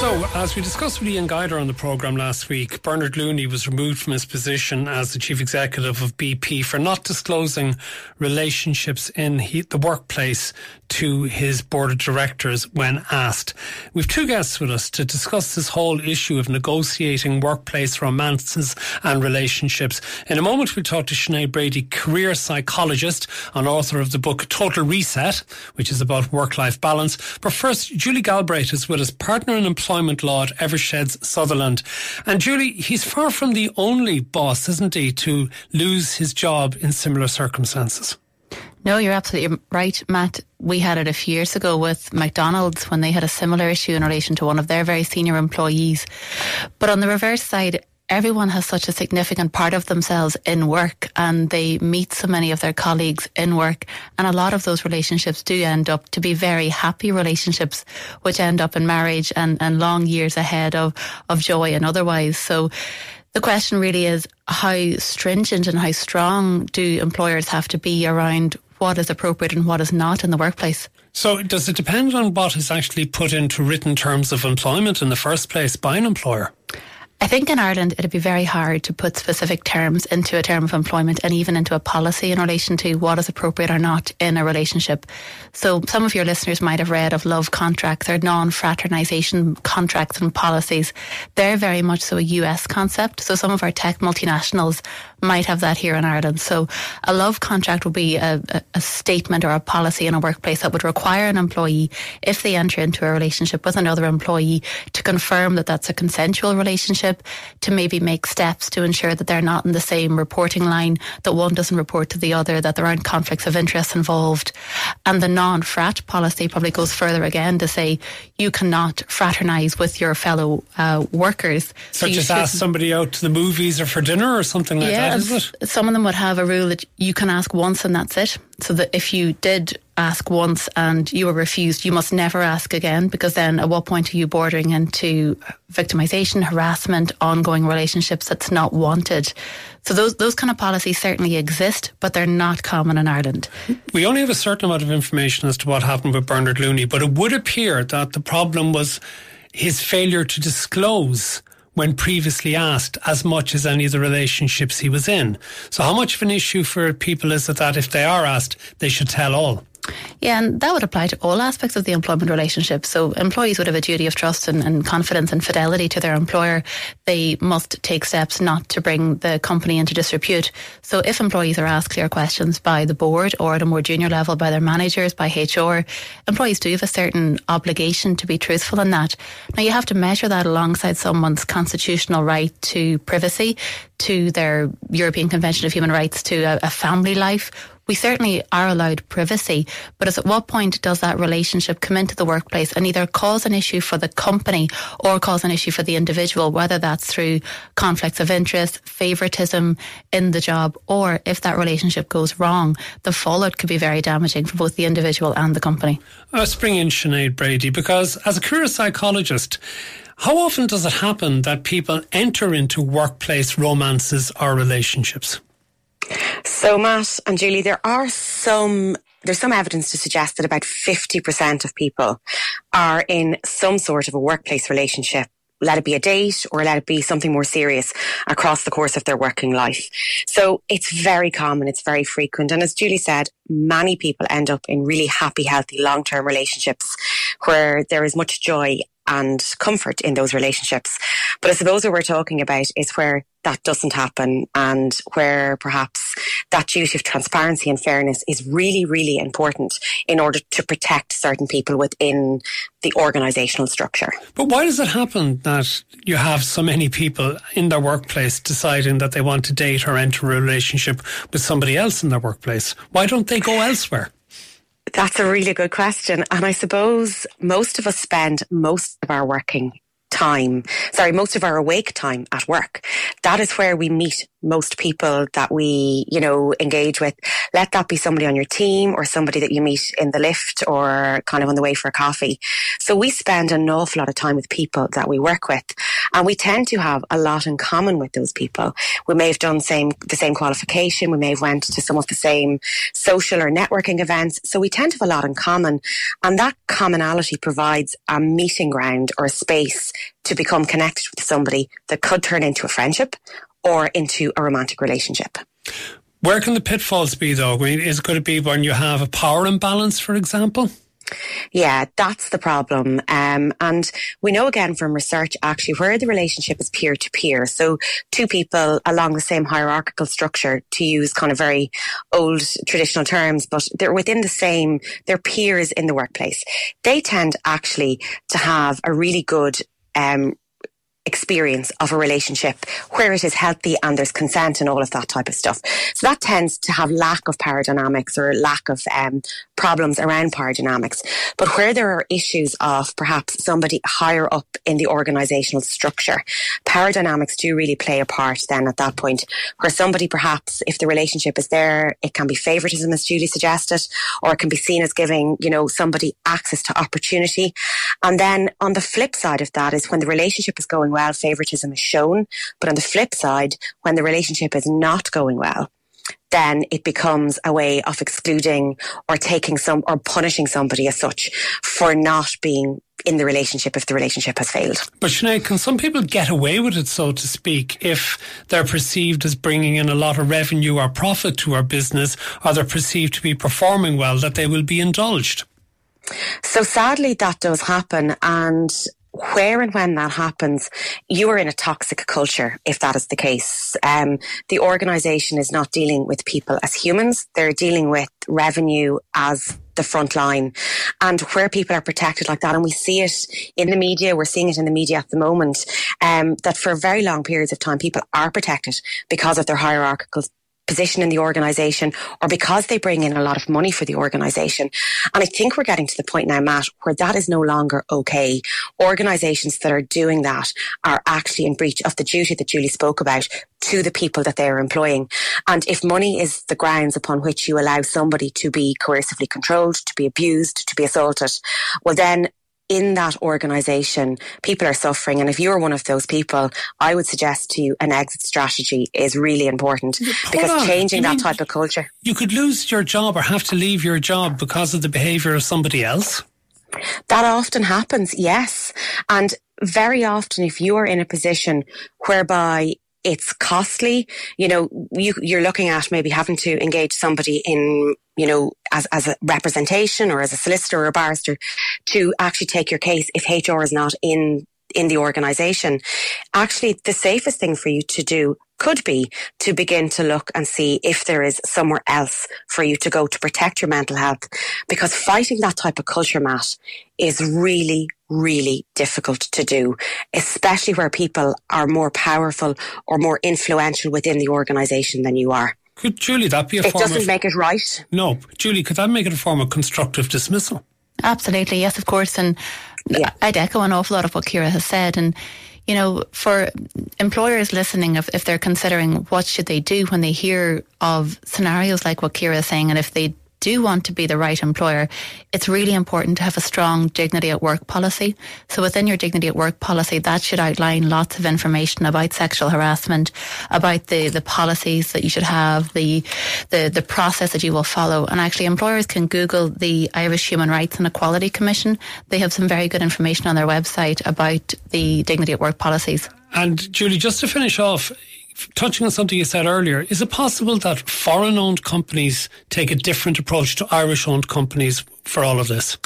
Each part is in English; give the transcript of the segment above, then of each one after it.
So, as we discussed with Ian Guider on the programme last week, Bernard Looney was removed from his position as the chief executive of BP for not disclosing relationships in he, the workplace to his board of directors when asked. We've two guests with us to discuss this whole issue of negotiating workplace romances and relationships. In a moment, we'll talk to Sinead Brady, career psychologist and author of the book Total Reset, which is about work-life balance. But first, Julie Galbraith is with us, partner employment employment law at Eversheds Sutherland. And Julie, he's far from the only boss, isn't he, to lose his job in similar circumstances? No, you're absolutely right, Matt. We had it a few years ago with McDonald's when they had a similar issue in relation to one of their very senior employees. But on the reverse side, everyone has such a significant part of themselves in work and they meet so many of their colleagues in work. And a lot of those relationships do end up to be very happy relationships, which end up in marriage and, and long years ahead of, of joy and otherwise. So the question really is how stringent and how strong do employers have to be around what is appropriate and what is not in the workplace? So, does it depend on what is actually put into written terms of employment in the first place by an employer? I think in Ireland it'd be very hard to put specific terms into a term of employment and even into a policy in relation to what is appropriate or not in a relationship. So some of your listeners might have read of love contracts or non-fraternisation contracts and policies. They're very much so a US concept. So some of our tech multinationals might have that here in Ireland. So a love contract would be a, a, statement or a policy in a workplace that would require an employee, if they enter into a relationship with another employee, to confirm that that's a consensual relationship, to maybe make steps to ensure that they're not in the same reporting line, that one doesn't report to the other, that there aren't conflicts of interest involved. And the non-frat policy probably goes further again to say you cannot fraternise with your fellow uh, workers. Such so as ask somebody out to the movies or for dinner or something like yeah, that is it? Some of them would have a rule that you can ask once and that's it. So that if you did ask once and you were refused, you must never ask again because then at what point are you bordering into victimization, harassment, ongoing relationships that's not wanted? So those those kind of policies certainly exist, but they're not common in Ireland. We only have a certain amount of information as to what happened with Bernard Looney, but it would appear that the problem was his failure to disclose when previously asked as much as any of the relationships he was in. So, how much of an issue for people is it that if they are asked, they should tell all? Yeah, and that would apply to all aspects of the employment relationship. So employees would have a duty of trust and, and, confidence and fidelity to their employer. They must take steps not to bring the company into disrepute. So if employees are asked clear questions by the board or at a more junior level by their managers, by HR, employees do have a certain obligation to be truthful in that. Now you have to measure that alongside someone's constitutional right to privacy, to their European Convention of Human Rights, to a, a family life we certainly are allowed privacy, but at what point does that relationship come into the workplace and either cause an issue for the company or cause an issue for the individual, whether that's through conflicts of interest, favoritism in the job, or if that relationship goes wrong, the fallout could be very damaging for both the individual and the company. Uh, let's bring in Sinead Brady because as a career psychologist, how often does it happen that people enter into workplace romances or relationships? So, Matt and Julie, there are some there's some evidence to suggest that about 50% of people are in some sort of a workplace relationship. Let it be a date or let it be something more serious across the course of their working life. So it's very common. It's very frequent. And as Julie said, many people end up in really happy, healthy, long-term relationships where there is much joy and comfort in those relationships. But I suppose what we're talking about is where that doesn't happen and where perhaps that duty of transparency and fairness is really, really important in order to protect certain people within the organisational structure. But why does it happen that you have so many people in their workplace deciding that they want to date or enter a relationship with somebody else in their workplace? Why don't they go elsewhere? That's a really good question. And I suppose most of us spend most of our working time, sorry, most of our awake time at work. That is where we meet most people that we, you know, engage with. Let that be somebody on your team or somebody that you meet in the lift or kind of on the way for a coffee. So we spend an awful lot of time with people that we work with and we tend to have a lot in common with those people. We may have done same, the same qualification. We may have went to some of the same social or networking events. So we tend to have a lot in common and that commonality provides a meeting ground or a space to become connected with somebody that could turn into a friendship or into a romantic relationship. Where can the pitfalls be though? I mean, is it going to be when you have a power imbalance, for example? Yeah, that's the problem. Um, and we know again from research actually where the relationship is peer to peer. So two people along the same hierarchical structure to use kind of very old traditional terms, but they're within the same, they're peers in the workplace. They tend actually to have a really good um, experience of a relationship where it is healthy and there's consent and all of that type of stuff. So that tends to have lack of power dynamics or lack of um, problems around power dynamics. But where there are issues of perhaps somebody higher up in the organizational structure, power dynamics do really play a part then at that point where somebody perhaps if the relationship is there, it can be favoritism as Julie suggested, or it can be seen as giving, you know, somebody access to opportunity. And then on the flip side of that is when the relationship is going well, favoritism is shown. But on the flip side, when the relationship is not going well, then it becomes a way of excluding or taking some or punishing somebody as such for not being in the relationship if the relationship has failed. But Sinead, can some people get away with it, so to speak, if they're perceived as bringing in a lot of revenue or profit to our business, or they're perceived to be performing well, that they will be indulged? So sadly, that does happen. And where and when that happens, you are in a toxic culture if that is the case. Um, the organisation is not dealing with people as humans, they're dealing with revenue as the front line and where people are protected like that. And we see it in the media. We're seeing it in the media at the moment, um, that for very long periods of time, people are protected because of their hierarchical position in the organization or because they bring in a lot of money for the organization. And I think we're getting to the point now, Matt, where that is no longer okay. Organizations that are doing that are actually in breach of the duty that Julie spoke about to the people that they are employing. And if money is the grounds upon which you allow somebody to be coercively controlled, to be abused, to be assaulted, well then in that organization, people are suffering. And if you're one of those people, I would suggest to you an exit strategy is really important because on. changing you that type of culture. You could lose your job or have to leave your job because of the behavior of somebody else. That often happens, yes. And very often, if you're in a position whereby it's costly. You know, you, you're looking at maybe having to engage somebody in, you know, as, as a representation or as a solicitor or a barrister to actually take your case if HR is not in in the organization. Actually, the safest thing for you to do could be to begin to look and see if there is somewhere else for you to go to protect your mental health. Because fighting that type of culture, Matt, is really, really difficult to do, especially where people are more powerful or more influential within the organisation than you are. Could Julie that be a it form doesn't of, make it right. No, Julie, could that make it a form of constructive dismissal? Absolutely, yes, of course. And yeah. I'd echo an awful lot of what Kira has said. And you know, for employers listening, if, if they're considering what should they do when they hear of scenarios like what Ciara is saying, and if they do want to be the right employer, it's really important to have a strong dignity at work policy. So within your dignity at work policy, that should outline lots of information about sexual harassment, about the, the policies that you should have, the, the, the process that you will follow. And actually employers can Google the Irish Human Rights and Equality Commission. They have some very good information on their website about the dignity at work policies. And Julie, just to finish off, touching on something you said earlier, is it possible that foreign owned companies take a different approach to Irish owned companies for all of this?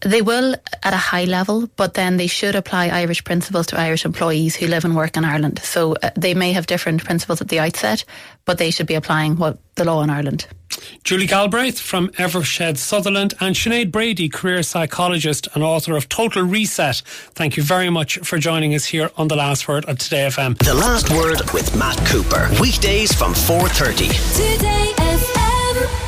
They will at a high level, but then they should apply Irish principles to Irish employees who live and work in Ireland. So uh, they may have different principles at the outset, but they should be applying what the law in Ireland. Julie Galbraith from Eversheds Sutherland and Sinead Brady, career psychologist and author of Total Reset. Thank you very much for joining us here on The Last Word at Today FM. The Last Word with Matt Cooper. Weekdays from 4.30. Today FM.